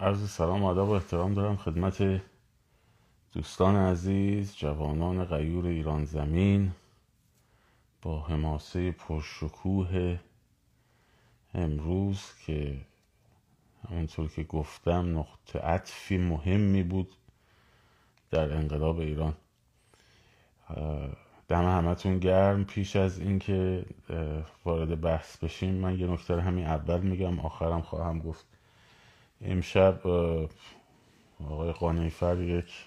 عرض سلام ادب و احترام دارم خدمت دوستان عزیز جوانان غیور ایران زمین با حماسه پرشکوه امروز که همونطور که گفتم نقطه عطفی مهمی بود در انقلاب ایران. دم همتون گرم. پیش از اینکه وارد بحث بشیم من یه نکته همین اول میگم آخرم خواهم گفت. امشب آقای قانعی‌فرد یک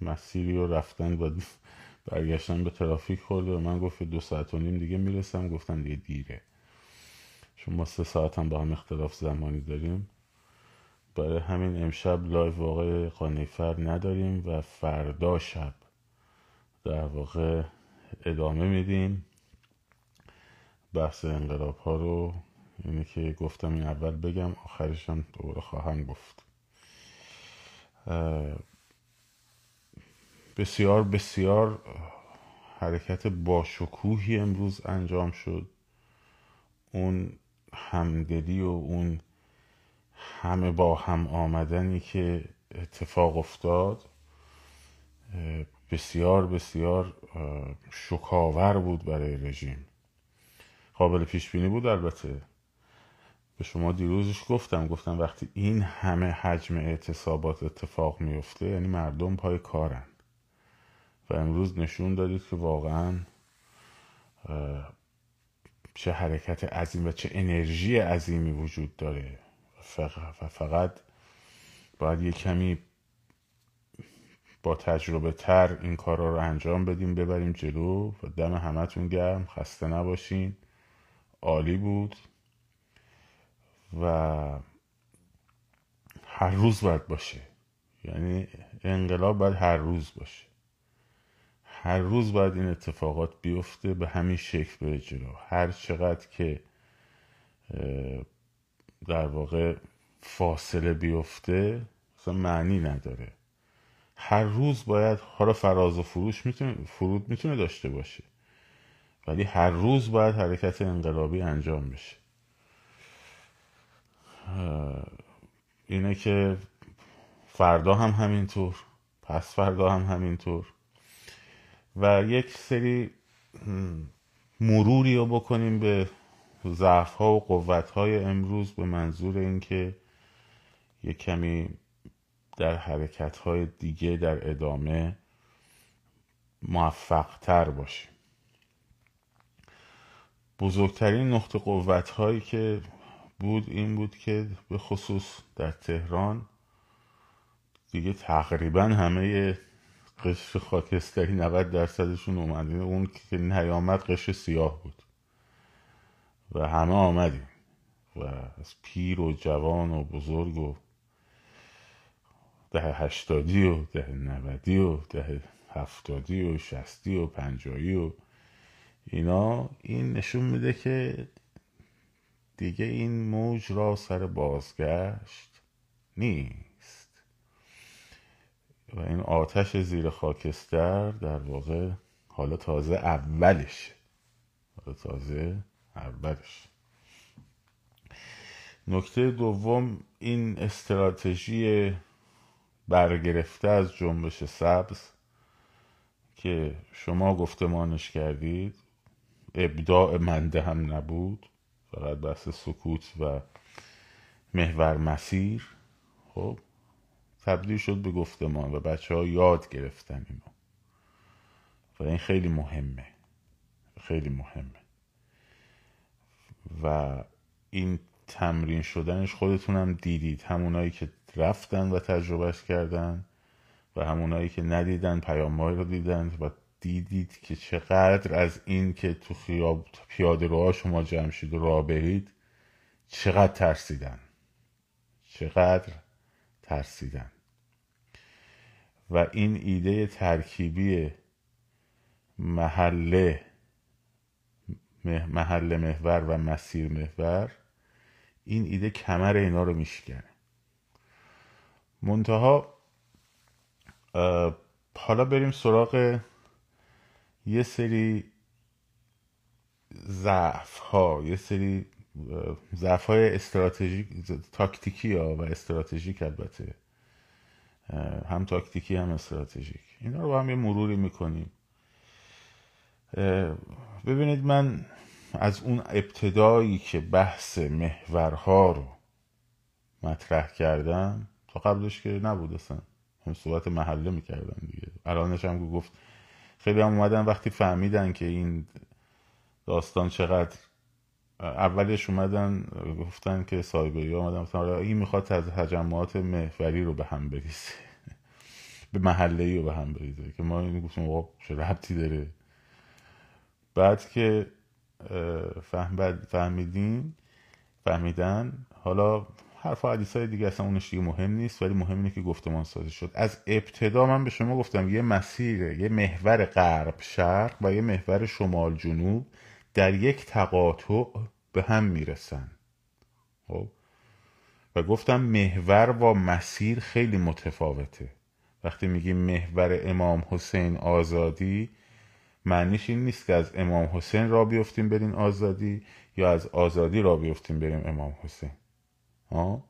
مسیری رو رفتن و برگشتن به ترافیک خورده و من گفت دو ساعت و نیم دیگه می‌رسم. گفتم دیگه دیره. چون ما سه ساعت هم با هم اختلاف زمانی داریم. برای همین امشب live آقای قانعی‌فرد نداریم و فردا شب در واقع ادامه میدیم. بحث انقلاب ها رو اینه که گفتم این اول بگم آخرشم دوباره خواهم گفت. بسیار بسیار حرکت باشکوهی امروز انجام شد. اون همدلی و اون همه با هم آمدنی که اتفاق افتاد بسیار بسیار شکاور بود برای رژیم. قابل پیش بینی بود البته. به شما دیروزش گفتم گفتم وقتی این همه حجم اعتصابات اتفاق میفته یعنی مردم پای کارن. و امروز نشون دادید که واقعا چه حرکت عظیم و چه انرژی عظیمی وجود داره. و فقط باید یه کمی با تجربه تر این کارا رو انجام بدیم ببریم جلو و دم همتون گرم خسته نباشین. عالی بود. و هر روز باید باشه. یعنی انقلاب باید هر روز باشه. هر روز باید این اتفاقات بیفته به همین شکل به جلو. هر چقدر که در واقع فاصله بیفته اصلا معنی نداره. هر روز باید حالا فراز و فروش می‌تونه فرود می‌تونه داشته باشه. ولی هر روز باید حرکت انقلابی انجام بشه. اینه که فردا هم همینطور پس فردا هم همینطور. و یک سری مروری رو بکنیم به ضعف ها و قوت های امروز به منظور اینکه یک کمی در حرکت های دیگه در ادامه موفق تر باشیم. بزرگترین نقطه قوت هایی که بود این بود که به خصوص در تهران دیگه تقریبا همه قشر خاکستری 90 درصدشون اومده. اون که نیامد قشر سیاه بود. و همه آمدیم. و از پیر و جوان و بزرگ و ده هشتادی و ده نودی و ده هفتادی و شستی و پنجایی و اینا این نشون میده که دیگه این موج را سر بازگشت نیست. و این آتش زیر خاکستر در واقع حالا تازه اولش. حالا تازه اولش. نکته دوم این استراتژی برگرفته از جنبش سبز که شما گفتمانش کردید ابداع منده هم نبود. فقط بحث سکوت و محور مسیر خب تبدیل شد به گفتمان و بچه ها یاد گرفتن اینو. و این خیلی مهمه خیلی مهمه. و این تمرین شدنش خودتونم دیدید. همونایی که رفتن و تجربهش کردن و همونایی که ندیدن پیام رو دیدن و دیدید که چقدر از این که تو خیاب پیاده روها شما جمع شید و راه برید چقدر ترسیدن. چقدر ترسیدن. و این ایده ترکیبی محله محل محور و مسیر محور این ایده کمر اینا رو میشکنه. منتها حالا بریم سراغ یه سری ضعف ها یه سری ضعف های استراتژیک تاکتیکی ها و استراتژیک البته. هم تاکتیکی هم استراتژیک. اینا رو با هم یه مروری می‌کنیم. ببینید من از اون ابتدایی که بحث محورها رو مطرح کردم تا قبلش که نبود اصلا. هم صحبت محله می‌کردن دیگه. الانش هم گفت خیلی هم اومدن وقتی فهمیدن که این داستان چقدر اولش اومدن گفتن که سایبری اومدن گفتن آره، این می‌خواد از تجمعات محوری رو به هم بریزه. به محله ای رو به هم بریزه. که ما این گفتیم چه ربطی داره؟ بعد که فهمیدین فهمیدن حالا حرف حدیث های دیگه اصلا اونش دیگه مهم نیست ولی مهم اینه که گفتمان سازی شد. از ابتدا من به شما گفتم یه مسیر یه محور غرب شرق و یه محور شمال جنوب در یک تقاطع به هم می‌رسن. خب؟ و گفتم محور و مسیر خیلی متفاوته. وقتی میگیم محور امام حسین آزادی معنیش این نیست که از امام حسین را بیفتیم برین آزادی یا از آزادی را بیفتیم بریم امام حسین. و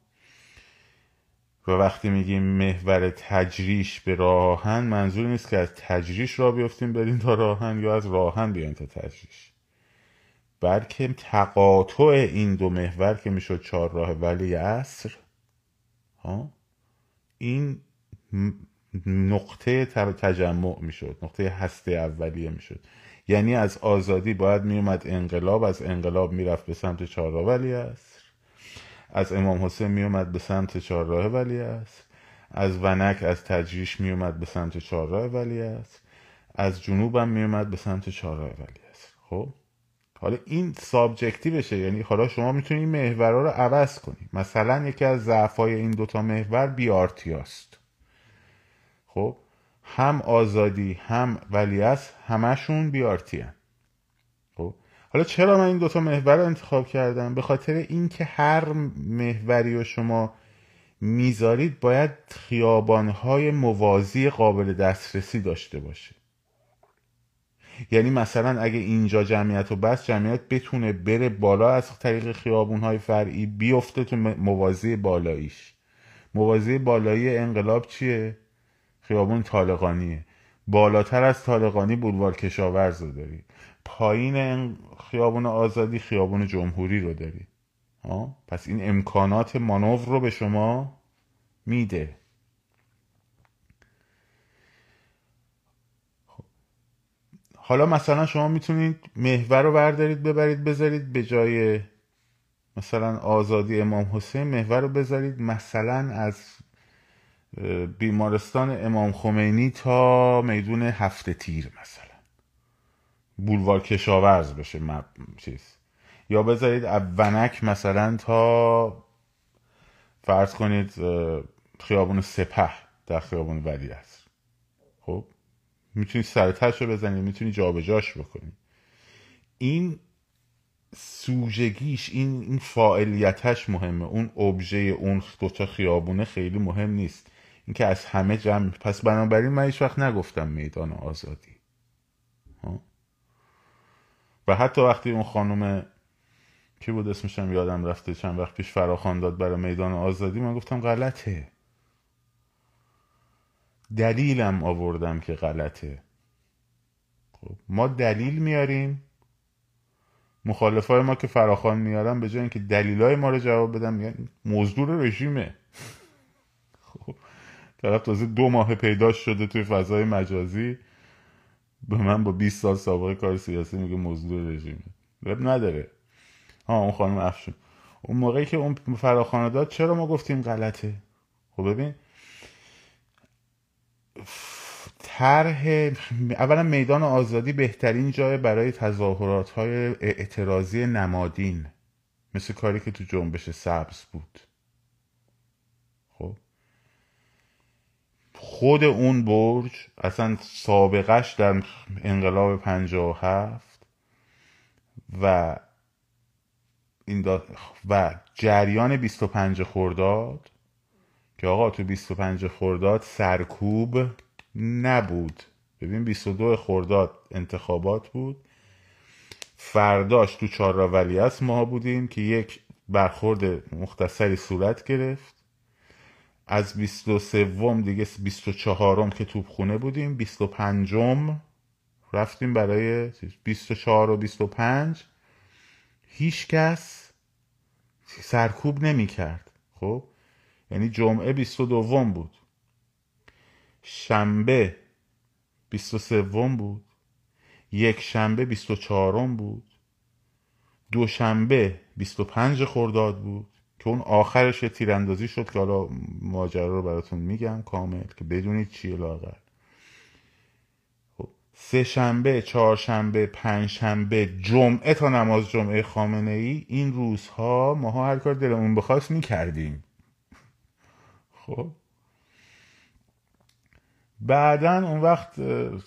وقتی میگیم محور تجریش به راهن منظور نیست که از تجریش را بیفتیم بریم تا راهن یا از راهن بیاین تا تجریش. بلکه تقاطع این دو محور که می‌شد چهار راه ولی اصر ها؟ این نقطه تجمع می‌شد نقطه هسته اولیه می‌شد. یعنی از آزادی باید میومد انقلاب از انقلاب می‌رفت به سمت چهارراه ولی است از امام حسین میومد به سمت چهارراه ولی است. از ونک از تجریش میومد به سمت چهارراه ولی است. از جنوبم میومد به سمت چهارراه ولی است. خب؟ حالا این سابجکتی بشه یعنی حالا شما می‌تونید این محورها رو عوض کنید مثلا یکی از ضعفای این دوتا محور بیارتیاست خب؟ هم آزادی هم ولیعصر همشون بیارتی هن. حالا چرا من این دوتا محور رو انتخاب کردم؟ به خاطر اینکه هر محوری رو شما می‌ذارید باید خیابانهای موازی قابل دسترسی داشته باشه. یعنی مثلا اگه اینجا جمعیت و بس جمعیت بتونه بره بالا از طریق خیابونهای فرعی بیفته تو موازی بالاییش. موازی بالایی انقلاب چیه؟ خیابون طالقانیه. بالاتر از طالقانی بولوار کشاورز رو داری. پایین خیابون آزادی خیابون جمهوری رو داری ها؟ پس این امکانات مانور رو به شما میده خب. حالا مثلا شما می‌تونید محور رو بردارید ببرید بذارید به جای مثلا آزادی امام حسین محور رو بذارید مثلا از بیمارستان امام خمینی تا میدون هفته تیر مثلا بولوار کشاورز بشه مب... چیز. یا بذارید ونک مثلا تا فرض کنید خیابون سپه در خیابون ولی است. خب؟ می‌تونید سرتش رو بزنید می‌تونید جابجاش بکنید این سوژگیش این این فاعلیتش مهمه. اون ابژه اون دوتا خیابونه خیلی مهم نیست. اینکه از همه جمع پس بنابراین من هیچ وقت نگفتم میدان آزادی. و حتی وقتی اون خانم کی بود اسمشم یادم رفته؟ چند وقت پیش فراخان داد برای میدان آزادی. من گفتم غلطه. دلیلم آوردم که غلطه. خب ما دلیل میاریم. مخالفای ما که فراخان میارن به جای اینکه دلیلای ما رو جواب بدم میگن مزدور رژیمه. خب طرف تازه دو ماه پیداش شده توی فضای مجازی. به من با 20 سال سابقه کار سیاسی میگه مزدور رژیمه رب نداره. ها اون خانم افشون اون موقعی که اون فراخانه داد چرا ما گفتیم غلطه؟ خب ببین طرح اولا میدان آزادی بهترین جای برای تظاهرات های اعتراضی نمادین. مثل کاری که تو جنبش سبز بود. خود اون برج اصلا سابقش در انقلاب و هفت و این و جریان 25 خرداد که آقا تو 25 خرداد سرکوب نبود. ببین 22 خرداد انتخابات بود. فرداش تو چهار ولیعصر ما بودیم که یک برخورد مختصری صورت گرفت. از 23 دیگه 24 که توپخونه بودیم 25 رفتیم برای 24 و 25 هیچ کس سرکوب نمی کرد خب؟ یعنی جمعه 22 بود. شنبه 23 بود. یک شنبه 24 بود. دوشنبه 25 خرداد بود. که اون آخرش تیراندازی شد که حالا ماجرا رو براتون میگم کامل که بدونید چیه لاغر خب سه شنبه چهار شنبه پنج شنبه جمعه تا نماز جمعه خامنه ای این روزها ماها هر کار دلمون بخواست می‌کردیم. خب. بعدا اون وقت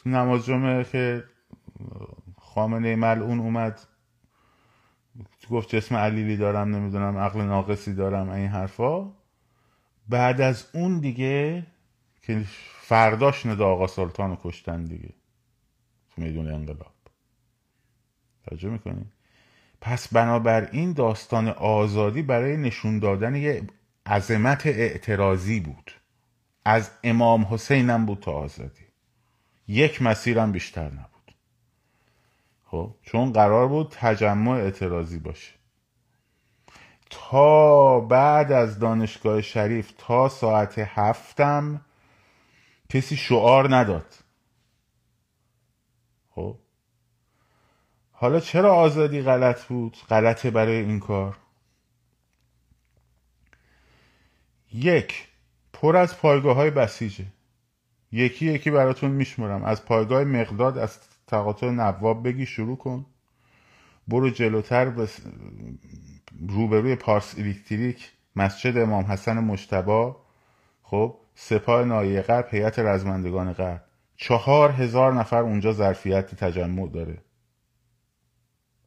نماز جمعه که خامنه ملعون اومد گفت جسم علیلی دارم نمی‌دونم عقل ناقصی دارم این حرفا. بعد از اون دیگه که فرداش ندا آقا سلطان رو کشتن دیگه. تو میدون انقلاب. توجه می‌کنی؟ پس بنابراین داستان آزادی برای نشون دادن یه عظمت اعتراضی بود. از امام حسین هم بود تا آزادی. یک مسیرم بیشتر نبود. خب چون قرار بود تجمع اعتراضی باشه. تا بعد از دانشگاه شریف تا ساعت هفتم کسی شعار نداد. خب؟ حالا چرا آزادی غلط بود؟ غلطه برای این کار. یک پر از پایگاه های بسیجه. یکی یکی براتون میشمرم از پایگاه مقداد از تقاطع نواب بگی شروع کن. برو جلوتر به روبروی پارس الکتریک مسجد امام حسن مشتبا خب سپاه نایه غرب هیئت رزمندگان غرب. چهار هزار نفر اونجا ظرفیت تجمع داره.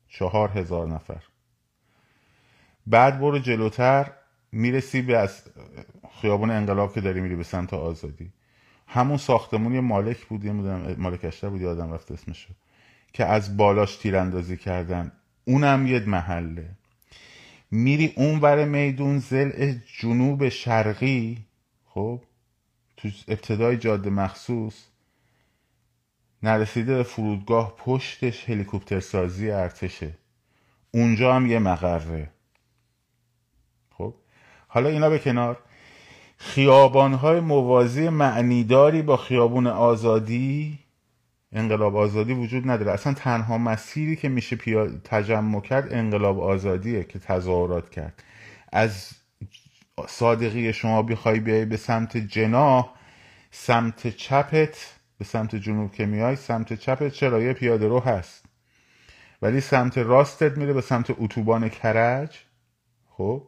چهار هزار نفر. بعد برو جلوتر می‌رسی به از خیابون انقلاب که داری میری به سمت آزادی. همون ساختمون یه مالک بود یه مالک اشتر بود یادم رفت اسمشو که از بالاش تیراندازی کردن. اونم یه محله. میری اون ور میدون زل جنوب شرقی خب؟ تو ابتدای جاده مخصوص نرسیده به فرودگاه پشتش هلیکوپتر سازی ارتشه. اونجا هم یه مقره. خب؟ حالا اینا به کنار. خیابانهای موازی معنیداری با خیابون آزادی؟ انقلاب آزادی وجود نداره. اصلا تنها مسیری که میشه تجمع کرد انقلاب آزادیه که تظاهرات کرد. از صادقی شما بخوای بیای به سمت جناح سمت چپت به سمت جنوب که میای سمت چپت چرا؟ یه پیاده رو هست. ولی سمت راستت میره به سمت اتوبان کرج. خب؟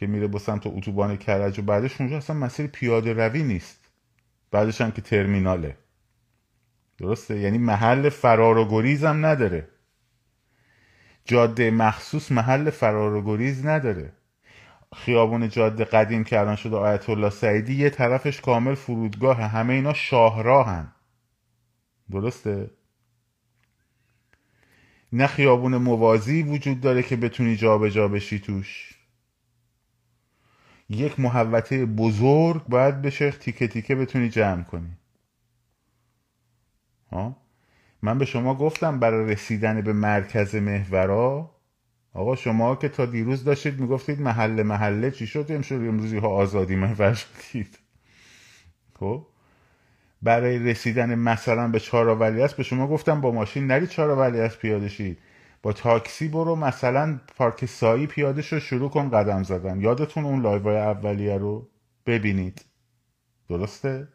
که میره با سمت اتوبان کرج و بعدش اونجا اصلا مسیر پیاده روی نیست. بعدش هم که ترمیناله. درسته؟ یعنی محل فرار و گریز هم نداره. جاده مخصوص محل فرار و گریز نداره. خیابون جاده قدیم که الان شده آیت الله سعیدی یه طرفش کامل فرودگاه همه اینا شاهراهن. درسته؟ نه خیابون موازی وجود داره که بتونی جابجا جا بشی توش. یک محوطه بزرگ باید بشه تیکه تیکه بتونی جمع کنی. ها؟ من به شما گفتم برای رسیدن به مرکز محورا آقا شما که تا دیروز داشتید می‌گفتید محله محله چی شد؟ امشب امروزی ها آزادی محور شدید. خب؟ برای رسیدن مثلا به چهار است به شما گفتم با ماشین نرید چهار است پیاده شید. با تاکسی برو مثلا پارک سایی پیاده شو شروع کن قدم زدن. یادتون اون لایوهای اولیه رو ببینید. درسته؟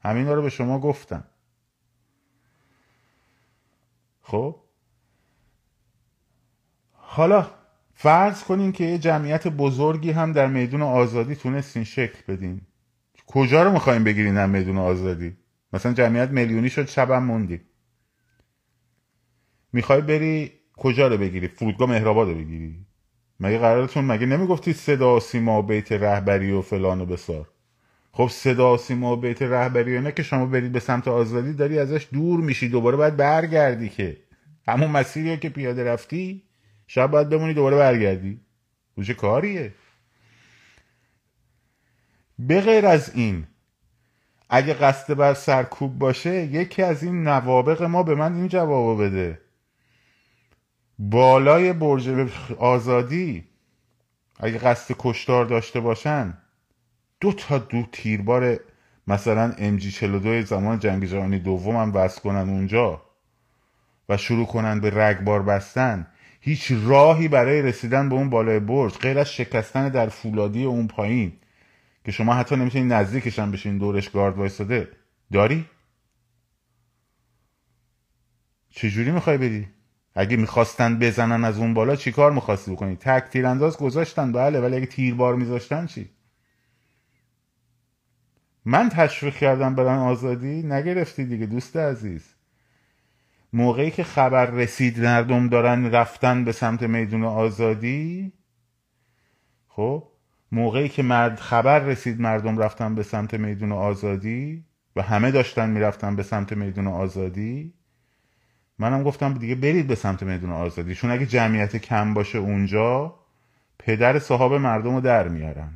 همین رو به شما گفتم. خب؟ حالا فرض کنین که یه جمعیت بزرگی هم در میدون آزادی تونستین شکل بدین. کجا رو می‌خوایم بگیرین در میدون آزادی؟ مثلا جمعیت میلیونی شد شبم موندی می‌خوای بری کجا رو بگیری؟ فرودگاه مهرآباد رو بگیری؟ مگه قرارتون مگه نمی‌گفتی صدا سیما بیت رهبری و فلان و بسار؟ خب صدا سیما بیت رهبری و نه که شما برید به سمت آزادی داری ازش دور میشی دوباره باید برگردی که. همون مسیریه که پیاده رفتی شب باید بمونی دوباره برگردی. چه کاریه؟ به غیر از این اگه قصد بر سرکوب باشه یکی از این نوابق ما به من این جوابو بده. بالای برج آزادی اگه قصد کشتار داشته باشن دو تا دو تیربار مثلا ام جی 42 زمان جنگ جهانی دوم هم وصل کنن اونجا و شروع کنن به رگبار بستن هیچ راهی برای رسیدن به اون بالای برج غیر از شکستن در فولادی اون پایین که شما حتی نمی‌تونید نزدیکش هم بشین دورش گارد وایستاده. داری؟ چجوری می‌خوای بری؟ اگه می‌خواستن بزنن از اون بالا چیکار می‌خواستی بکنی؟ تک تیرانداز گذاشتن بله ولی اگه تیربار میذاشتن چی؟ من تشویق کردم برن آزادی نگرفتی دیگه دوست عزیز. موقعی که خبر رسید مردم دارن رفتن به سمت میدون آزادی خب موقعی که مرد خبر رسید مردم رفتن به سمت میدون آزادی و همه داشتن می‌رفتن به سمت میدون آزادی منم گفتم دیگه برید به سمت میدون آزادی. چون اگه جمعیت کم باشه اونجا پدر صاحب مردم رو در میارن.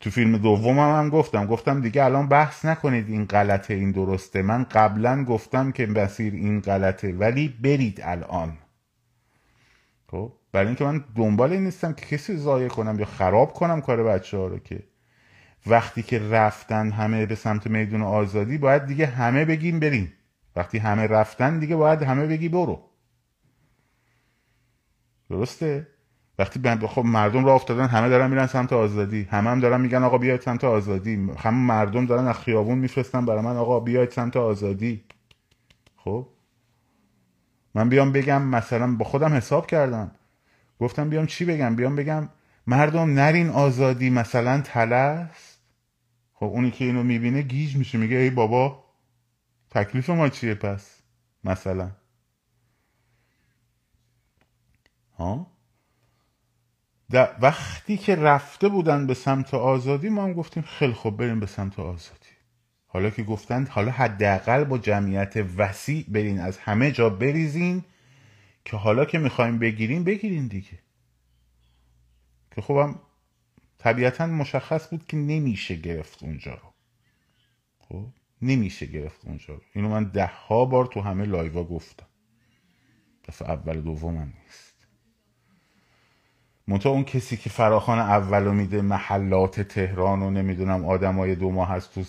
تو فیلم دومم هم, هم گفتم. گفتم دیگه الان بحث نکنید این غلطه این درسته. من قبلا گفتم که مسیر این غلطه ولی برید الان. خب؟ برای اینکه من دنبال این نیستم که کسی ضایع کنم یا خراب کنم کار بچه ها رو که وقتی که رفتن همه به سمت میدون آزادی باید دیگه همه بگیم بریم. وقتی همه رفتن دیگه باید همه بگی برو. درسته؟ وقتی خب مردم را افتادن همه دارن میرن سمت آزادی. همه هم دارن میگن آقا بیاید سمت آزادی. همه مردم دارن از خیابون میفرستن برای من آقا بیاید سمت آزادی. خب؟ من بیام بگم مثلا با خودم حساب کردم. گفتم بیام چی بگم؟ بیام بگم مردم نرین آزادی مثلا تلست خب اونی که اینو می‌بینه گیج میشه میگه ای بابا تکلیف ما چیه پس؟ مثلا. ها؟ وقتی که رفته بودن به سمت آزادی ما هم گفتیم خیلی خوب بریم به سمت آزادی. حالا که گفتند حالا حداقل با جمعیت وسیع برین از همه جا بریزین که حالا که می‌خوایم بگیریم بگیرین دیگه. که خوبم طبیعتا مشخص بود که نمیشه گرفت اونجا رو. خب؟ نمیشه گرفت اونجا. اینو من ده ها بار تو همه لایوا گفتم. دفعه اول دومم نیست. منتها اون کسی که فراخان اولو میده محلات تهران و نمی‌دونم آدمای دو ماه هست تو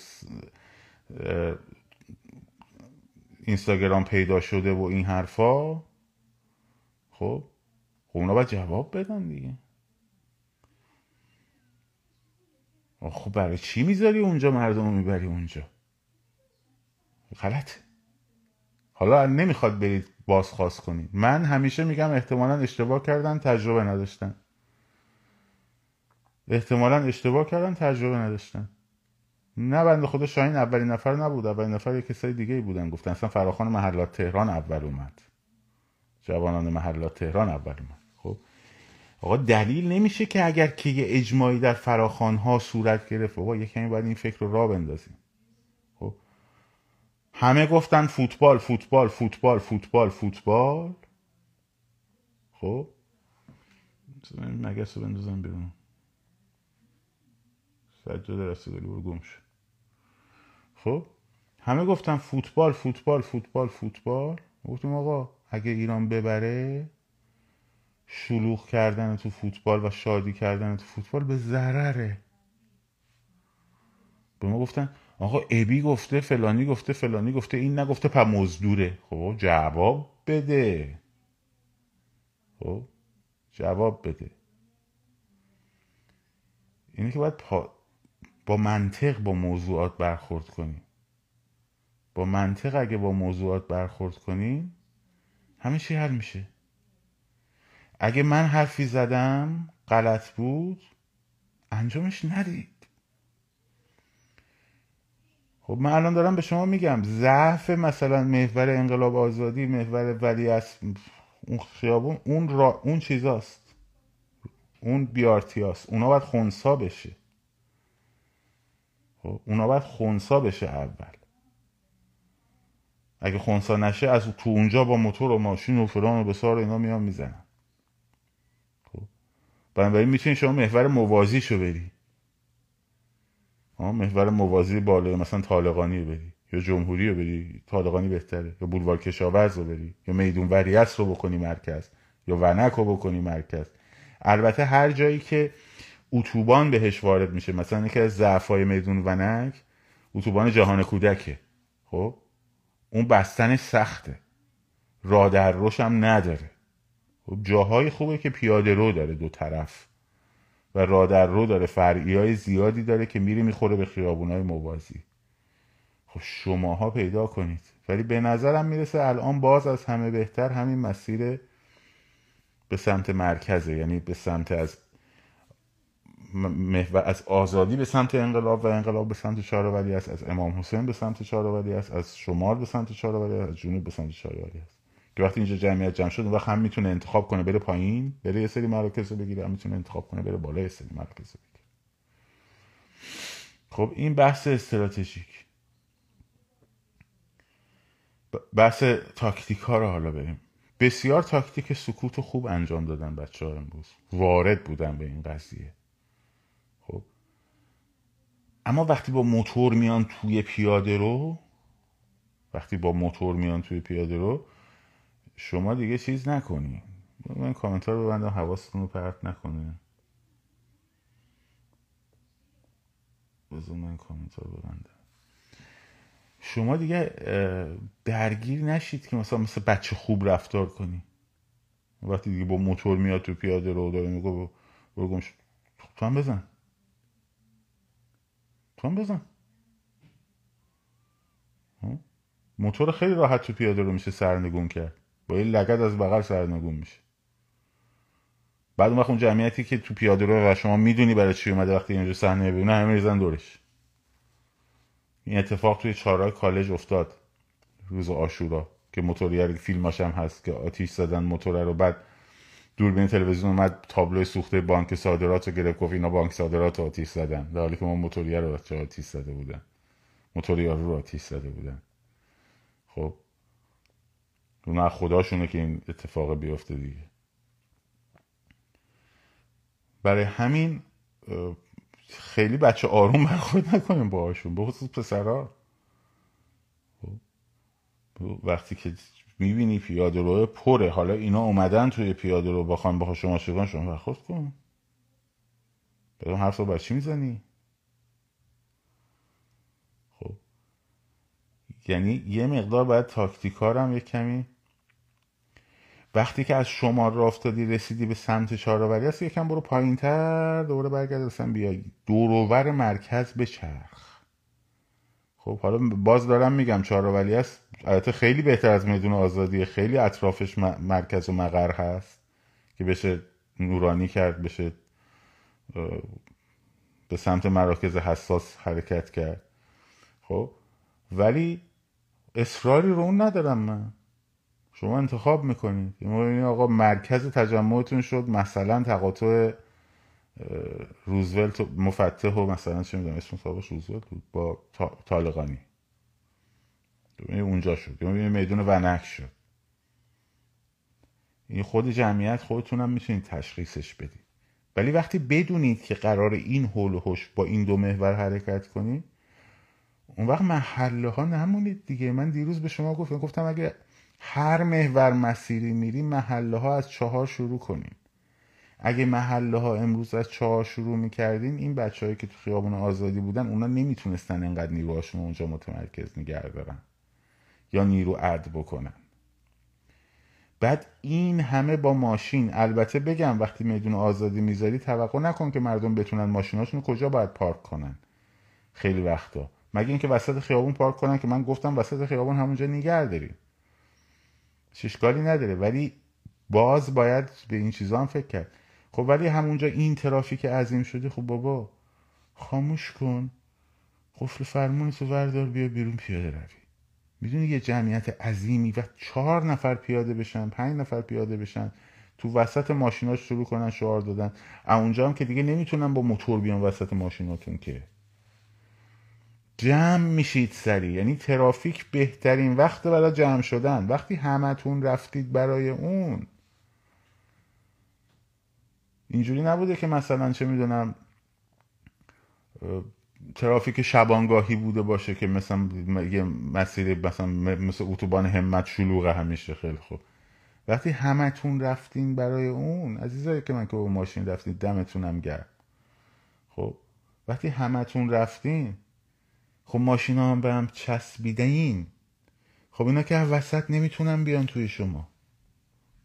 اینستاگرام پیدا شده و این حرفا. خب خب اونا باید جواب بدن دیگه. خب برای چی می‌ذاری اونجا مردم رو می‌بری اونجا؟ غلطه. حالا نمی‌خواد برید بازخواست کنید. من همیشه میگم احتمالا اشتباه کردن تجربه نداشتن. احتمالا اشتباه کردن تجربه نداشتن. نه بنده خدا شاهین اولین نفر نبود اولین نفر یک کسای دیگه بودن گفتن اصلا فراخان محلات تهران اول اومد. جوانان محلات تهران اول اومد. خب؟ آقا دلیل نمیشه که اگر که یه اجماعی در فراخان ها صورت گرفت. بابا یه کمی باید این فکر رو را بندازیم. همه گفتن فوتبال فوتبال فوتبال فوتبال فوتبال. خب. مگس رو بندازم بیرون. سجاده رسیدلی برو گم شد خب. همه گفتن فوتبال فوتبال فوتبال فوتبال. گفتیم آقا اگه ایران ببره شلوغ کردن تو فوتبال و شادی کردن تو فوتبال به ضرره. به ما گفتن آقا ابی گفته فلانی گفته فلانی گفته این نگفته په مزدوره. خب جواب بده. خب جواب بده. اینه که باید با منطق با موضوعات برخورد کنیم با منطق اگه با موضوعات برخورد کنیم همه چی حل میشه. اگه من حرفی زدم غلط بود انجامش ندید خب من الان دارم به شما میگم ضعف مثلا محور انقلاب آزادی محور ولی از اون خیابون اون را اون چیزاست. اون بیارتیاست اونا باید خونسا بشه. خب اونا باید خونسا بشه اول. اگه خونسا نشه از تو اونجا با موتور و ماشین و فلان و بسار اینا میان می‌زنن. خب بنابراین می‌تونی شما محور موازی شو بری. محور موازی بالای مثلا طالقانی رو بری یا جمهوری رو بری طالقانی بهتره یا بولوار کشاورز رو بری یا میدون وریعصر رو بکنی مرکز یا ونک رو بکنی مرکز. البته هر جایی که اتوبان بهش وارد میشه مثلا یکی از ضعفای میدون ونک اتوبان جهان کودکه خب؟ اون بستنش سخته. راه در روش هم نداره. خب جاهای خوبه که پیاده رو داره دو طرف. راه در رو داره فرعی های زیادی داره که میری می‌خوره به خیابون های موازی. خب شماها پیدا کنید. ولی به نظرم می‌رسه الان باز از همه بهتر همین مسیر به سمت مرکزه. یعنی به سمت از محور از آزادی به سمت انقلاب و انقلاب به سمت شارولی است از امام حسین به سمت شارولی است از شمال به سمت شارولی است از جنوب به سمت شارولی است. که وقتی اینجا جمعیت جمع شد اون وقت هم می‌تونه انتخاب کنه بره پایین بره یه سری مراکز بگیره هم می‌تونه انتخاب کنه بره بالا یه سری مراکز بگیره. خب این بحث استراتژیک. بحث تاکتیک ها رو حالا بریم. بسیار تاکتیک سکوت خوب انجام دادن بچه ها امروز. وارد بودن به این قضیه. خب. اما وقتی با موتور میان توی پیاده رو وقتی با موتور میان توی پیاده رو شما دیگه چیز نکنی. من کامنتار رو ببندم حواستون رو پرت نکنه. بذار من کامنتار رو ببندم. شما دیگه درگیر نشید که مثلا مثل بچه خوب رفتار کنی. وقتی دیگه با موتور میاد تو پیاده رو داره میگه برو گم تو هم بزن. تو هم بزن. موتور خیلی راحت تو پیاده رو میشه سرنگون کرد. با یه لگد از بغل سرنگون میشه. بعد اون وقت اون جمعیتی که تو پیاده رو و شما می‌دونی برای چی اومده وقتی اینجا صحنه ببینه همه ریزن دورش. این اتفاق توی چهارراه کالج افتاد. روز آشورا که موتوریه فیلماش هم هست که آتیش زدن موتور رو. بعد دوربین تلویزیون اومد تابلوی سوخته بانک صادرات رو گرفت گفت اینا بانک صادرات رو آتیش زدن. در حالی که ما موتوریه رو آتیش زده بودن. موتوریه رو آتیش زده بودن. خب اونا خداشونه که این اتفاق بیفته دیگه. برای همین خیلی بچه آروم برخورد نکنیم باهاشون به خصوص پسرها. خب، وقتی که می‌بینی پیاده رو پره حالا اینا اومدن توی پیاده رو بخوان با شما شما برخورد کن بدون حرف رو بچی می‌زنی؟ یعنی یه مقدار باید تاکتیکارم یه کمی وقتی که از شمال را افتادی رسیدی به سمت چهارآوری هست یکم برو پایین تر دوباره برگرد اصلا بیای دوروور مرکز به چرخ. خب حالا باز دارم میگم چهارآوری است. البته خیلی بهتر از میدون آزادی خیلی اطرافش مرکز و مقر هست که بشه نورانی کرد بشه به سمت مراکز حساس حرکت کرد. خب ولی اصراری رو اون ندارم من. شما انتخاب می‌کنید این آقا مرکز تجمعتون شد مثلا تقاطع روزولت مفتح و مثلا چه می‌دونم اسم صاحبش روزولت بود با طالقانی. اونجا شد. یا میدون ونک شد. این خود جمعیت خودتونم می‌تونید تشخیصش بدید. ولی وقتی بدونید که قرار این حول و با این دو محور حرکت کنید اون وقت محله ها نمونید دیگه. من دیروز به شما گفتم گفتم اگه هر محور مسیری میری محله ها از چهار شروع کنیم اگه محله ها امروز از چهار شروع می‌کردین این بچههایی که تو خیابون آزادی بودن اونا نمی‌تونستن انقدر نیروهاشون اونجا متمرکز نگه دارن یا نیرو عد بکنن. بعد این همه با ماشین. البته بگم وقتی میدون آزادی می‌ذاری توقع نکن که مردم بتونن ماشیناشون کجا باید پارک کنن. خیلی وقتا. مگه اینکه وسط خیابون پارک کنن که من گفتم وسط خیابون همونجا نگه داریم. ششکالی نداره. ولی باز باید به این چیزا هم فکر کرد. خب ولی همونجا این ترافیک عظیم شده خب بابا خاموش کن. قفل فرمون تو وردار بیا بیرون پیاده روی. می‌دونی یه جمعیت عظیمی و چهار نفر پیاده بشن پنج نفر پیاده بشن تو وسط ماشیناش شروع کنن شعار دادن. اونجا هم که دیگه نمی‌تونن با موتور بیان وسط ماشیناتون که. جمع میشید سری یعنی ترافیک بهترین وقت برای جمع شدن. وقتی همتون رفتید برای اون. اینجوری نبوده که مثلا چه می‌دونم ترافیک شبانگاهی بوده باشه که مثلا یه مسیر مثلا مثل اتوبان همت شلوغه همیشه خیلی خوب. وقتی همتون رفتین برای اون عزیزایی که من که با ماشین رفتین دمتونم گرم. خب وقتی همتون رفتین خب ماشینا هم به هم چسبیدین خب اینا که وسط نمی‌تونن بیان توی شما.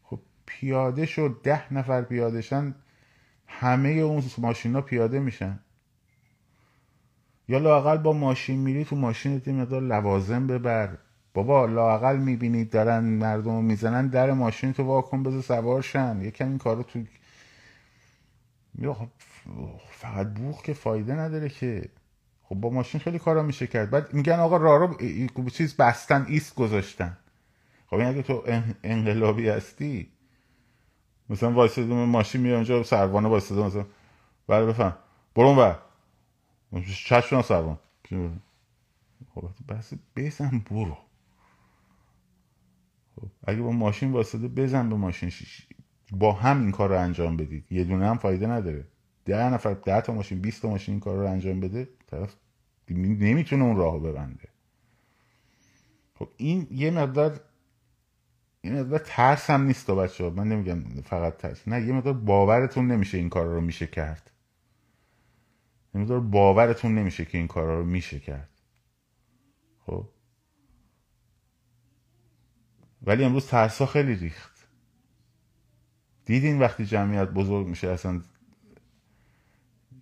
خب پیاده شد ده نفر پیادهشن همه اون ماشینا پیاده میشن. یا لاقل با ماشین میری تو ماشین یه مقدار لوازم ببر. بابا لاقل می‌بینید دارن مردم می‌زنن در ماشین تو واکن بذار سوارشن یکم این کارو تو فقط بوخ که فایده نداره که. خب با ماشین خیلی کارا میشه کرد. بعد میگن آقا رارو چیز بستن ایست گذاشتن. خب این اگه تو انقلابی هستی مثلا وایساده ماشین میاد اونجا سروانه وایساده مثلا بله بفهم. برون بر چشم سروان. خب بس بزن برو. خب اگه با ماشین واسطه بزن به ماشین. با هم این کار رو انجام بدید. یه دونه هم فایده نداره. ده نفر ده تا ماشین 20 تا ماشین این کار رو انجام بده. طرف نمی‌تونه اون راهو ببنده. خب این یه مقدار این مقدار ترس هم نیست تو بچه ها من نمیگم فقط ترس. نه یه مقدار باورتون نمیشه این کار رو میشه کرد. یه مقدار باورتون نمیشه که این کار رو میشه کرد. خب؟ ولی امروز ترسا خیلی ریخت. دیدین وقتی جمعیت بزرگ میشه اصلا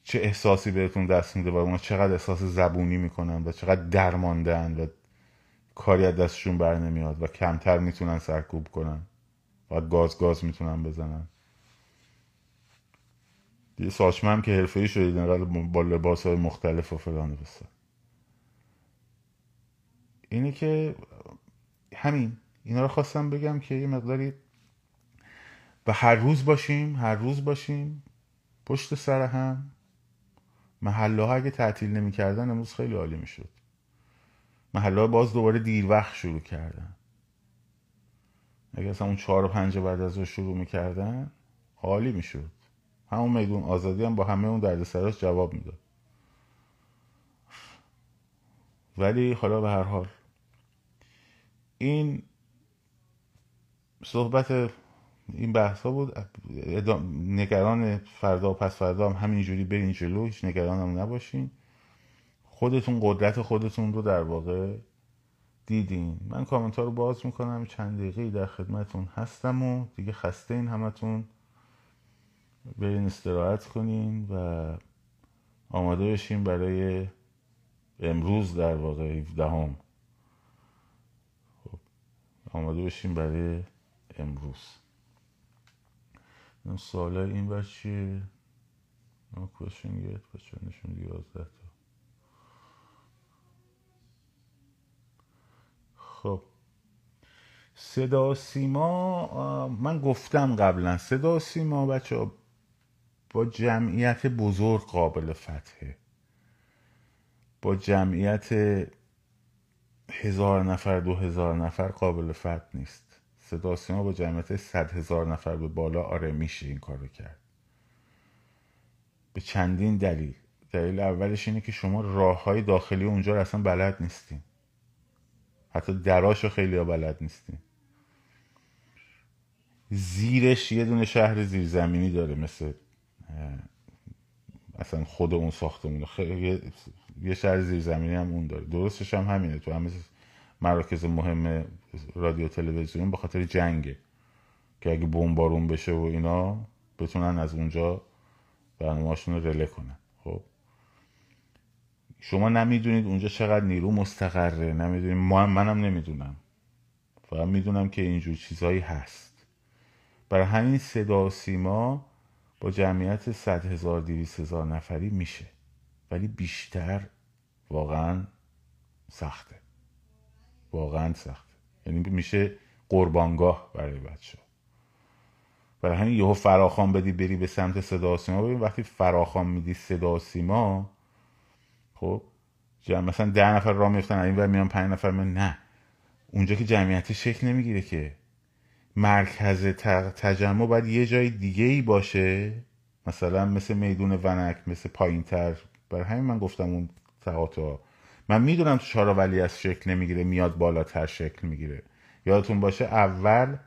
چه احساسی بهتون دست میده و اونا چقدر احساس زبونی می‌کنن و چقدر درماندن و کاری از دستشون بر نمیاد و کمتر می‌تونن سرکوب کنن و گاز گاز می‌تونن بزنن. ساچمه هم که حرفه شدید با لباس های مختلف و فلان بسن اینه که همین اینا رو خواستم بگم که یه مقداری و هر روز باشیم هر روز باشیم پشت سر هم محله ها اگه تعطیل نمی‌کردن امروز خیلی عالی می‌شد. محله ها باز دوباره دیر وقت شروع کردن. اگه اصلا اون چهار و پنج بعد از شروع می‌کردن عالی می‌شد. همون میدون آزادی هم با همه اون دردسراش جواب می‌داد. ولی حالا به هر حال این صحبت این بحث ها بود نگران فردا و پس فردا هم همینجوری برین جلو هیچ نگران هم نباشین. خودتون قدرت خودتون رو در واقع دیدین. من کامنت رو باز می‌کنم. چند دقیقه در خدمتون هستم و دیگه خسته این همتون. برین استراحت کنین و آماده بشین برای امروز در واقع 17 هم. خب آماده بشین برای امروز. ساله این بچه No question yet بچه نشون یازده تا. خب. صدا سیما من گفتم قبلا صدا سیما بچه با جمعیت بزرگ قابل فتحه. با جمعیت هزار نفر دو هزار نفر قابل فتح نیست. صدا سیما با جمعیت صد هزار نفر به بالا آره میشه این کارو کرد. به چندین دلیل. دلیل اولش اینه که شما راه های داخلی اونجا رو اصلا بلد نیستین. حتی دراش رو خیلی ها بلد نیستین. زیرش یه دونه شهر زیرزمینی داره مثل اصلا خود اون ساختمونه خیلی یه شهر زیرزمینی هم اون داره. درستش هم همینه. تو همه مراکز مهم رادیو تلویزیون به خاطر جنگه که اگه بمبارون بشه و اینا بتونن از اونجا برنامه‌هاشون رو رله کنن. خب. شما نمی‌دونید اونجا چقدر نیرو مستقره. نمی‌دونید. ما منم نمی‌دونم. فقط می‌دونم که اینجور چیزهایی هست. برای همین صدا و سیما با جمعیت صد هزار دیویس هزار نفری میشه. ولی بیشتر واقعا سخته. واقعا سخته. یعنی میشه قربانگاه برای بچه برای همین یهو فراخان بدی بری به سمت صدا سیما. ببین وقتی فراخان میدی صدا سیما خب جمع مثلا ده نفر راه میفتن این ور میان پنج نفر میان. نه. اونجا که جمعیت شکل نمی‌گیره که. مرکز تجمع باید یه جای دیگه ای باشه. مثلا مثل میدون ونک مثل پایین تر برای همین من گفتم اون تقاطع من می‌دونم تو چهار ولی از شکل نمی‌گیره میاد بالاتر شکل می‌گیره. یادتون باشه اول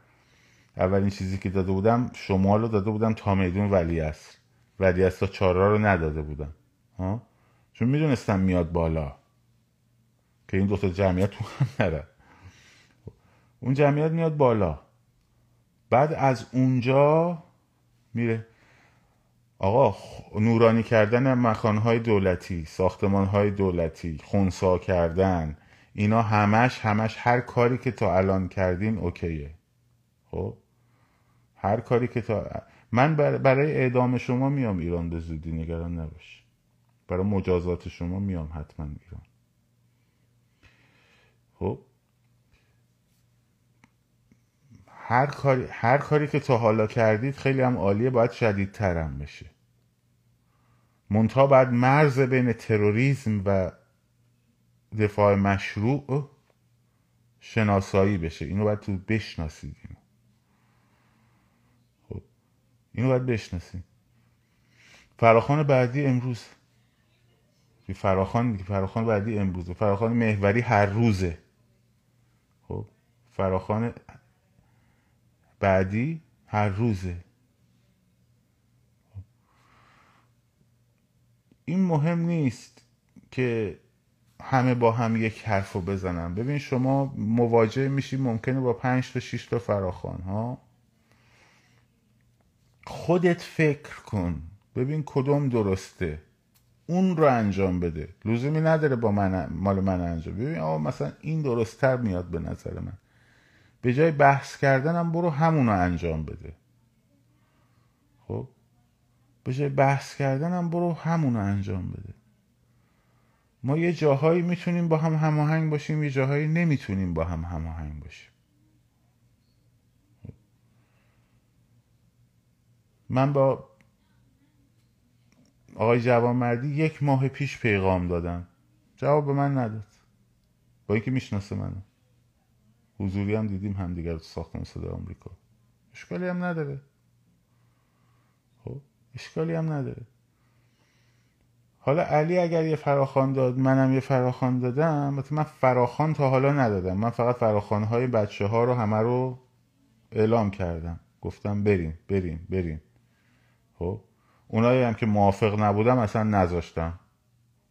اولین چیزی که داده بودم شمال رو داده بودم تا میدون ولی است ولی است تا چهارا رو نداده بودم. ها؟ چون می‌دونستم میاد بالا. که این دوتا جمعیت تو هم نره اون جمعیت میاد بالا. بعد از اونجا میره. آقا نورانی کردن مکانهای دولتی ساختمانهای دولتی خونسا کردن اینا همش همش هر کاری که تا الان کردین اوکیه. خب؟ هر کاری که تا من برای اعدام شما میام ایران به زودی نگران نباش. برای مجازات شما میام حتما ایران. خب؟ هر کاری, هر کاری که تا حالا کردید خیلی هم عالیه باید شدیدترم بشه. منتها بعد مرز بین تروریسم و دفاع مشروع شناسایی بشه. اینو باید تو بشناسید اینو. خب اینو باید بشناسید. فراخان بعدی امروز. فراخان فراخان بعدی امروزه. فراخان محوری هر روزه. خب فراخان بعدی هر روزه. این مهم نیست که همه با هم یک حرف رو بزنن. ببین شما مواجه میشی ممکنه با پنج تا شیش تا فراخان ها؟ خودت فکر کن. ببین کدوم درسته. اون رو انجام بده. لزومی نداره با من مال من انجام. ببین آقا مثلا این درستتر میاد به نظر من. به جای بحث کردنم برو همون رو انجام بده. خب؟ به جای بحث کردنم برو همون رو انجام بده. ما یه جاهایی می‌تونیم با هم هماهنگ باشیم یه جاهایی نمی‌تونیم با هم هماهنگ باشیم. من با آقای جوانمردی یک ماه پیش پیغام دادم. جواب به من نداد. با اینکه می‌شناسه منو. حضوری هم دیدیم همدیگر تو ساختمان صدا آمریکا. اشکالی هم نداره. خب اشکالی هم نداره. حالا علی اگر یه فراخان داد منم یه فراخان دادم من فراخان تا حالا ندادم. من فقط فراخان های بچه ها رو همه رو اعلام کردم. گفتم بریم بریم بریم. خب اونایی هم که موافق نبودم اصلا نذاشتم.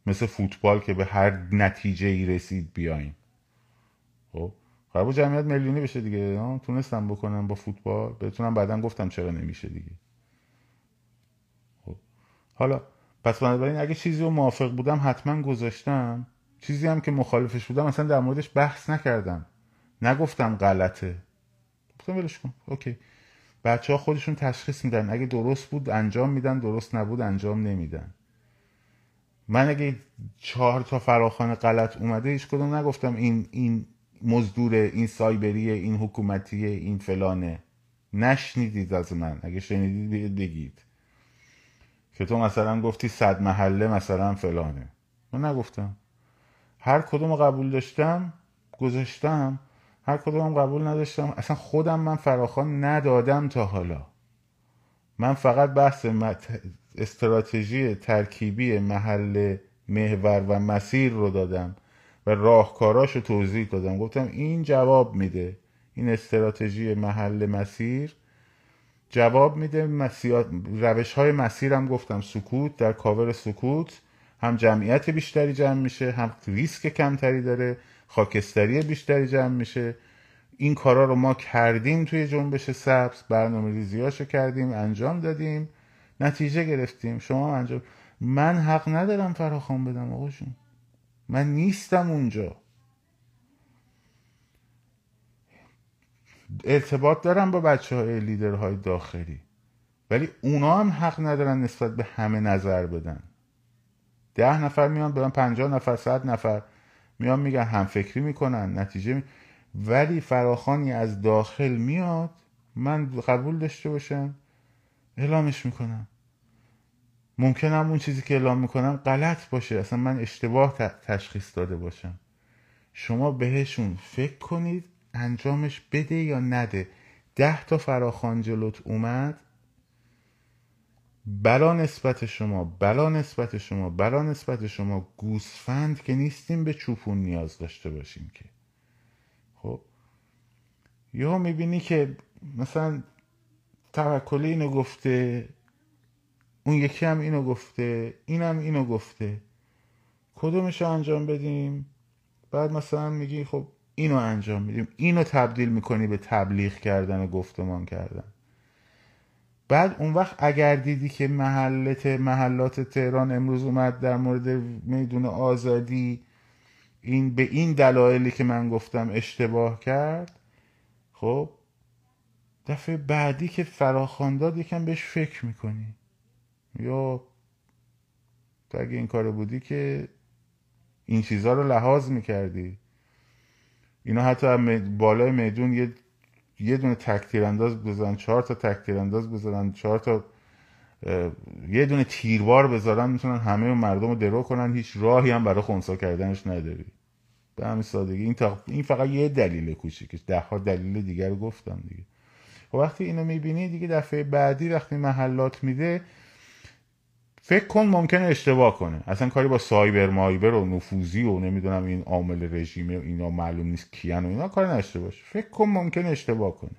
مثل فوتبال که به هر نتیجه ای رسید بیاین خب قرار جمعیت میلیونی بشه دیگه. تونستم بکنم با فوتبال. بتونم بعدا گفتم چرا نمیشه دیگه. خب. حالا پس بنابراین اگه چیزی رو موافق بودم حتما گذاشتم. چیزی هم که مخالفش بودم اصلا در موردش بحث نکردم. نگفتم غلطه. گفتم ولش کن. اوکی. بچه ها خودشون تشخیص میدن. اگه درست بود انجام میدن. درست نبود انجام نمیدن. من اگه چهار تا فراخان غلط اومده هیچ کدوم نگفتم این این مزدوره این سایبریه این حکومتیه این فلانه. نشنیدید از من. اگه شنیدید بگید. که تو مثلا گفتی صد محله مثلا فلانه. من نگفتم. هر کدوم قبول داشتم گذاشتم. هر کدوم قبول نداشتم. اصلا خودم من فراخان ندادم تا حالا. من فقط بحث استراتژی ترکیبی محل محور و مسیر رو دادم. و راهکاراش رو توضیح دادم. گفتم این جواب میده. این استراتژی محل مسیر جواب میده. روش های مسیر هم گفتم. سکوت در کاور سکوت هم جمعیت بیشتری جمع میشه هم ریسک کمتری داره خاکستری بیشتری جمع میشه. این کارا رو ما کردیم توی جنبش سبز برنامه ریزیاشو کردیم انجام دادیم نتیجه گرفتیم. شما انجام من حق ندارم فراخوان بدم آقاشون من نیستم اونجا. ارتباط دارم با بچه های لیدرهای داخلی. ولی اونا هم حق ندارن نسبت به همه نظر بدن. ده نفر میان به من پنجاه نفر صد نفر میان میگن همفکری می‌کنن نتیجه می... ولی فراخانی از داخل میاد من قبول داشته باشم اعلامش می‌کنم. ممکنم اون چیزی که اعلام می‌کنم غلط باشه. اصلا من اشتباه تشخیص داده باشم. شما بهشون فکر کنید انجامش بده یا نده. ده تا فراخان جلوت اومد. بلا نسبت شما بلا نسبت شما بلا نسبت شما گوسفند که نیستیم به چوپون نیاز داشته باشیم که. خب؟ یا می‌بینی که مثلا توکلی اینو گفته اون یکی هم اینو گفته اینم اینو گفته. کدومش رو انجام بدیم؟ بعد مثلا میگی خب اینو انجام میدیم. اینو تبدیل می‌کنی به تبلیغ کردن و گفتمان کردن. بعد اون وقت اگر دیدی که محلت محلات تهران امروز اومد در مورد میدون آزادی این به این دلایلی که من گفتم اشتباه کرد خب دفعه بعدی که فراخوانداد یکم بهش فکر می‌کنی. یا تو اگه این کار بودی که این چیزها رو لحاظ می‌کردی. اینا حتی بالای میدون یه یه دونه تک انداز بزنن چهار تا تک انداز بزنن چهار تا یه دونه تیربار بذارن می‌تونن همه مردم رو درو کنن هیچ راهی هم برای خونسا کردنش نداری. به همین سادگی. این, این فقط یه دلیل کوچیکش. ده ها دلیل دیگر رو گفتم دیگه. و وقتی اینو می‌بینی دیگه دفعه بعدی وقتی محلات میده فکر کن ممکنه اشتباه کنه. اصلا کاری با سایبر مایبر و نفوذی و نمی‌دونم این عامل رژیم و اینا معلوم نیست کیان و اینا کار نشته باشه. فکر کن ممکنه اشتباه کنه.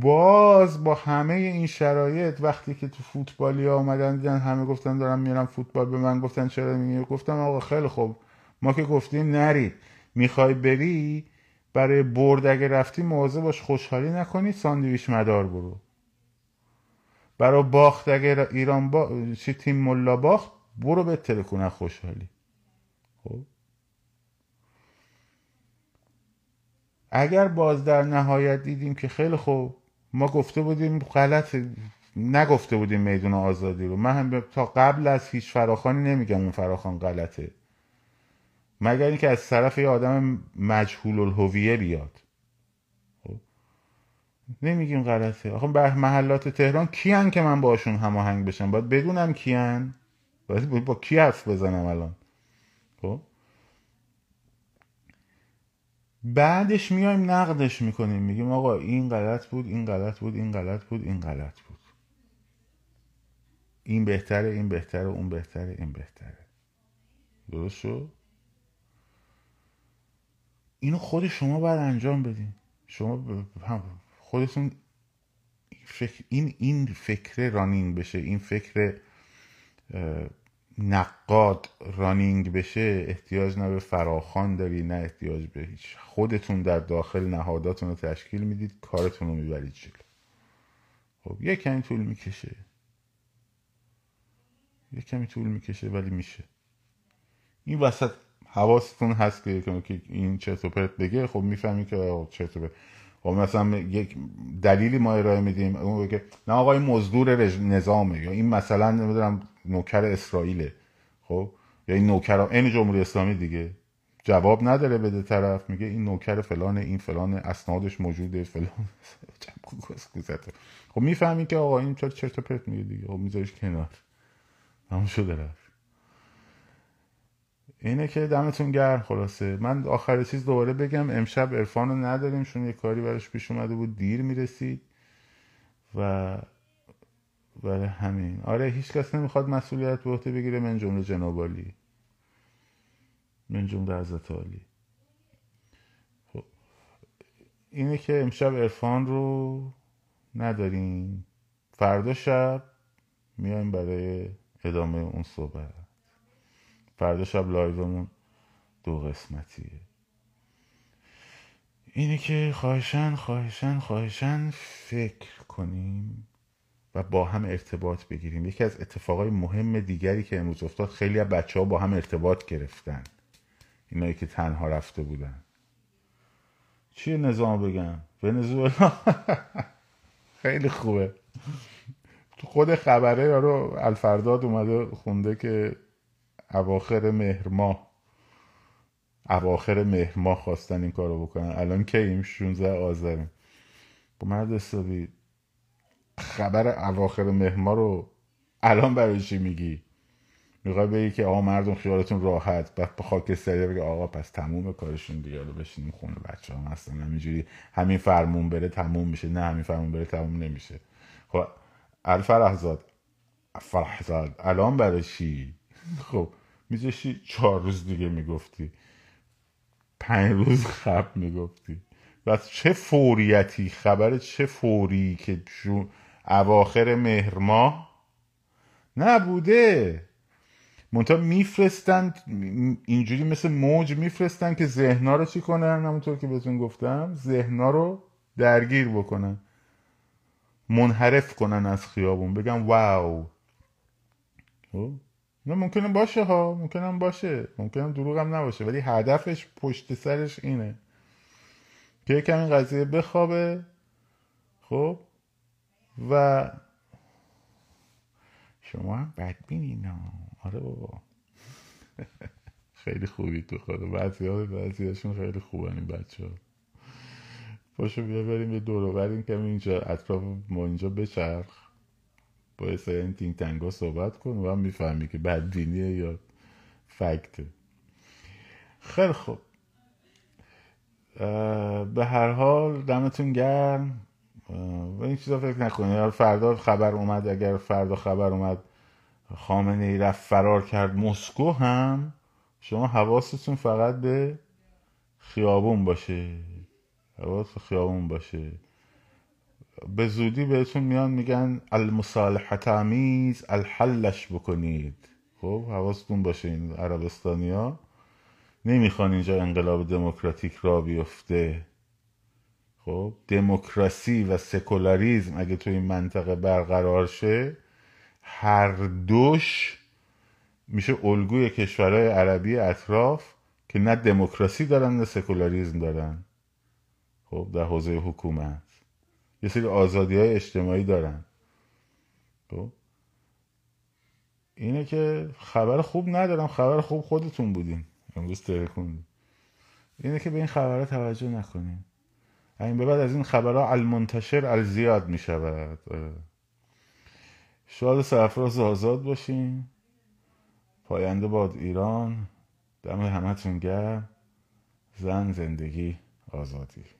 باز با همه این شرایط وقتی که تو فوتبالی ها آمدن دیدن همه گفتن دارم میرم فوتبال به من گفتن چرا میگی؟ گفتم آقا خیلی خوب. ما که گفتیم نرید می‌خوای بری برای برد اگه رفتی موضوع باش خوشحالی نکنی ساندویچ مدار برو. برای باخت اگر ایران با... چی تیم ملا باخت برو به ترکونه خوشحالی. خب؟ اگر باز در نهایت دیدیم که خیلی خوب ما گفته بودیم غلط نگفته بودیم میدون آزادی رو. من هم تا قبل از هیچ فراخانی نمیگم اون فراخان غلطه. مگر اینکه از طرف یه آدم مجهول الهویه بیاد. نمیگیم غلطه. آخه به محلات تهران کیان که من باشون هماهنگ بشم؟ باید بدونم کیان. باید با کی حرف بزنم الان؟ خب؟ بعدش میایم نقدش می‌کنیم. میگیم آقا این غلط بود این غلط بود این غلط بود این غلط بود. این بهتره این بهتره اون بهتره این بهتره. درست شد؟ اینو خود شما باید انجام بدین. شما خودتون فکر این این فکر رانینگ بشه این فکر نقاد رانینگ بشه احتیاج نه به فراخان داری نه احتیاج به هیچ. خودتون در داخل نهاداتون رو تشکیل می‌دید کارتون رو می‌برید جلو. خب یه کمی طول می‌کشه. یه کمی طول می‌کشه ولی میشه. این وسط حواستون هست که این چرت و پرت بگه خب می‌فهمی که چرت و پرت خب مثلا یک دلیلی ما ارائه میدیم اون که نه آقای مزدور نظامه یا این مثلا نمی‌دونم نوکر اسرائیله. خب یا این نوکر این جمهوری اسلامی دیگه. جواب نداره بده طرف میگه این نوکر فلان این فلان اسنادش موجوده فلان. خب می‌فهمی که آقا این چرت چرت پرت میگه دیگه. خب میذاریش کنار. تمام شده رفت. اینه که دمتون گرم خلاصه. من آخر چیز دوباره بگم امشب عرفان رو نداریم چون یه کاری براش پیش اومده بود دیر می‌رسید و برای همین. آره هیچ کس نمی‌خواد مسئولیت به عهده بگیره. من جمله جنابالی من جمله حضرت عالی. خب اینه که امشب عرفان رو نداریم. فردا شب میایم برای ادامه اون صحبت. فردا شب لایومون دو قسمتیه. اینه که خواهشن خواهشن خواهشن فکر کنیم و با هم ارتباط بگیریم. یکی از اتفاقای مهم دیگری که امروز افتاد خیلی از بچه ها با هم ارتباط گرفتن. اینایی که تنها رفته بودن. چیه نظام بگم؟ ونزوئلا. خیلی خوبه. تو خود خبره یارو الفرداد اومده خونده که اواخر مهر ماه اواخر مهر ماه خواستن این کارو بکنن. الان این 16 آذریم. با مرد حسابی خبر اواخر مهر ماه رو الان برای چی میگی؟ می‌خوای بگی که آقا مردم خیالتون راحت بعد به خاکستری بگه آقا پس تموم کارشون دیگه رو بشینیم خونه بچه هم هستن. همینجوری همین فرمون بره تموم میشه. نه همین فرمون بره تموم نمیشه. خب الفرحزاد فرحزاد الان برای چی؟ خب میذاشی چهار روز دیگه می‌گفتی. پنج روز خب می‌گفتی. و چه فوریتی خبر چه فوری که جو اواخر مهر ماه نبوده. منتها میفرستن اینجوری مثل موج میفرستن که ذهنا رو چی کنن؟ همونطور که بهتون گفتم ذهنا رو درگیر بکنن. منحرف کنن از خیابون. بگن واو. خب؟ ممکنه باشه ها. ممکنه باشه. دروغ هم نباشه. ولی هدفش پشت سرش اینه. که یکم این قضیه بخوابه. خب؟ و شما هم بدبینی نه آره بابا. خیلی خوبی تو خدا. بعضی ها بعضی خیلی خوبن این بچه ها پاشو بیا بریم یه دورو بریم که اینجا اطراف ما اینجا بچرخ. سه این تینگ تنگا صحبت کن و هم می‌فهمی که بدبینیه یا فکته. خیلی خوب. به هر حال دمتون گرم. و این چیزا فکر نکنید فردا خبر اومد اگر فردا خبر اومد خامنه ای رفت فرار کرد مسکو هم. شما حواستون فقط به خیابون باشه. حواس خیابون باشه. به زودی بهتون میان میگن المصالحت آمیز الحلش بکنید. خب حواستون باشه این عربستانی ها نمی‌خوان اینجا انقلاب دموکراتیک را بیفته. خب دموکراسی و سکولاریزم اگه تو این منطقه برقرار شه هر دوش میشه الگوی کشورهای عربی اطراف که نه دموکراسی دارن نه سکولاریزم دارن. خب در حوزه حکومت. یه سری آزادی های اجتماعی دارن. خب؟ اینه که خبر خوب ندارم خبر خوب خودتون بودین. امروز ترکون. اینه که به این خبرها توجه نکنیم این به بعد از این خبرها المنتشر الزیاد می شود شاد سرفراز آزاد باشین. پاینده باد ایران. دم همتون گرم. زن زندگی آزادی.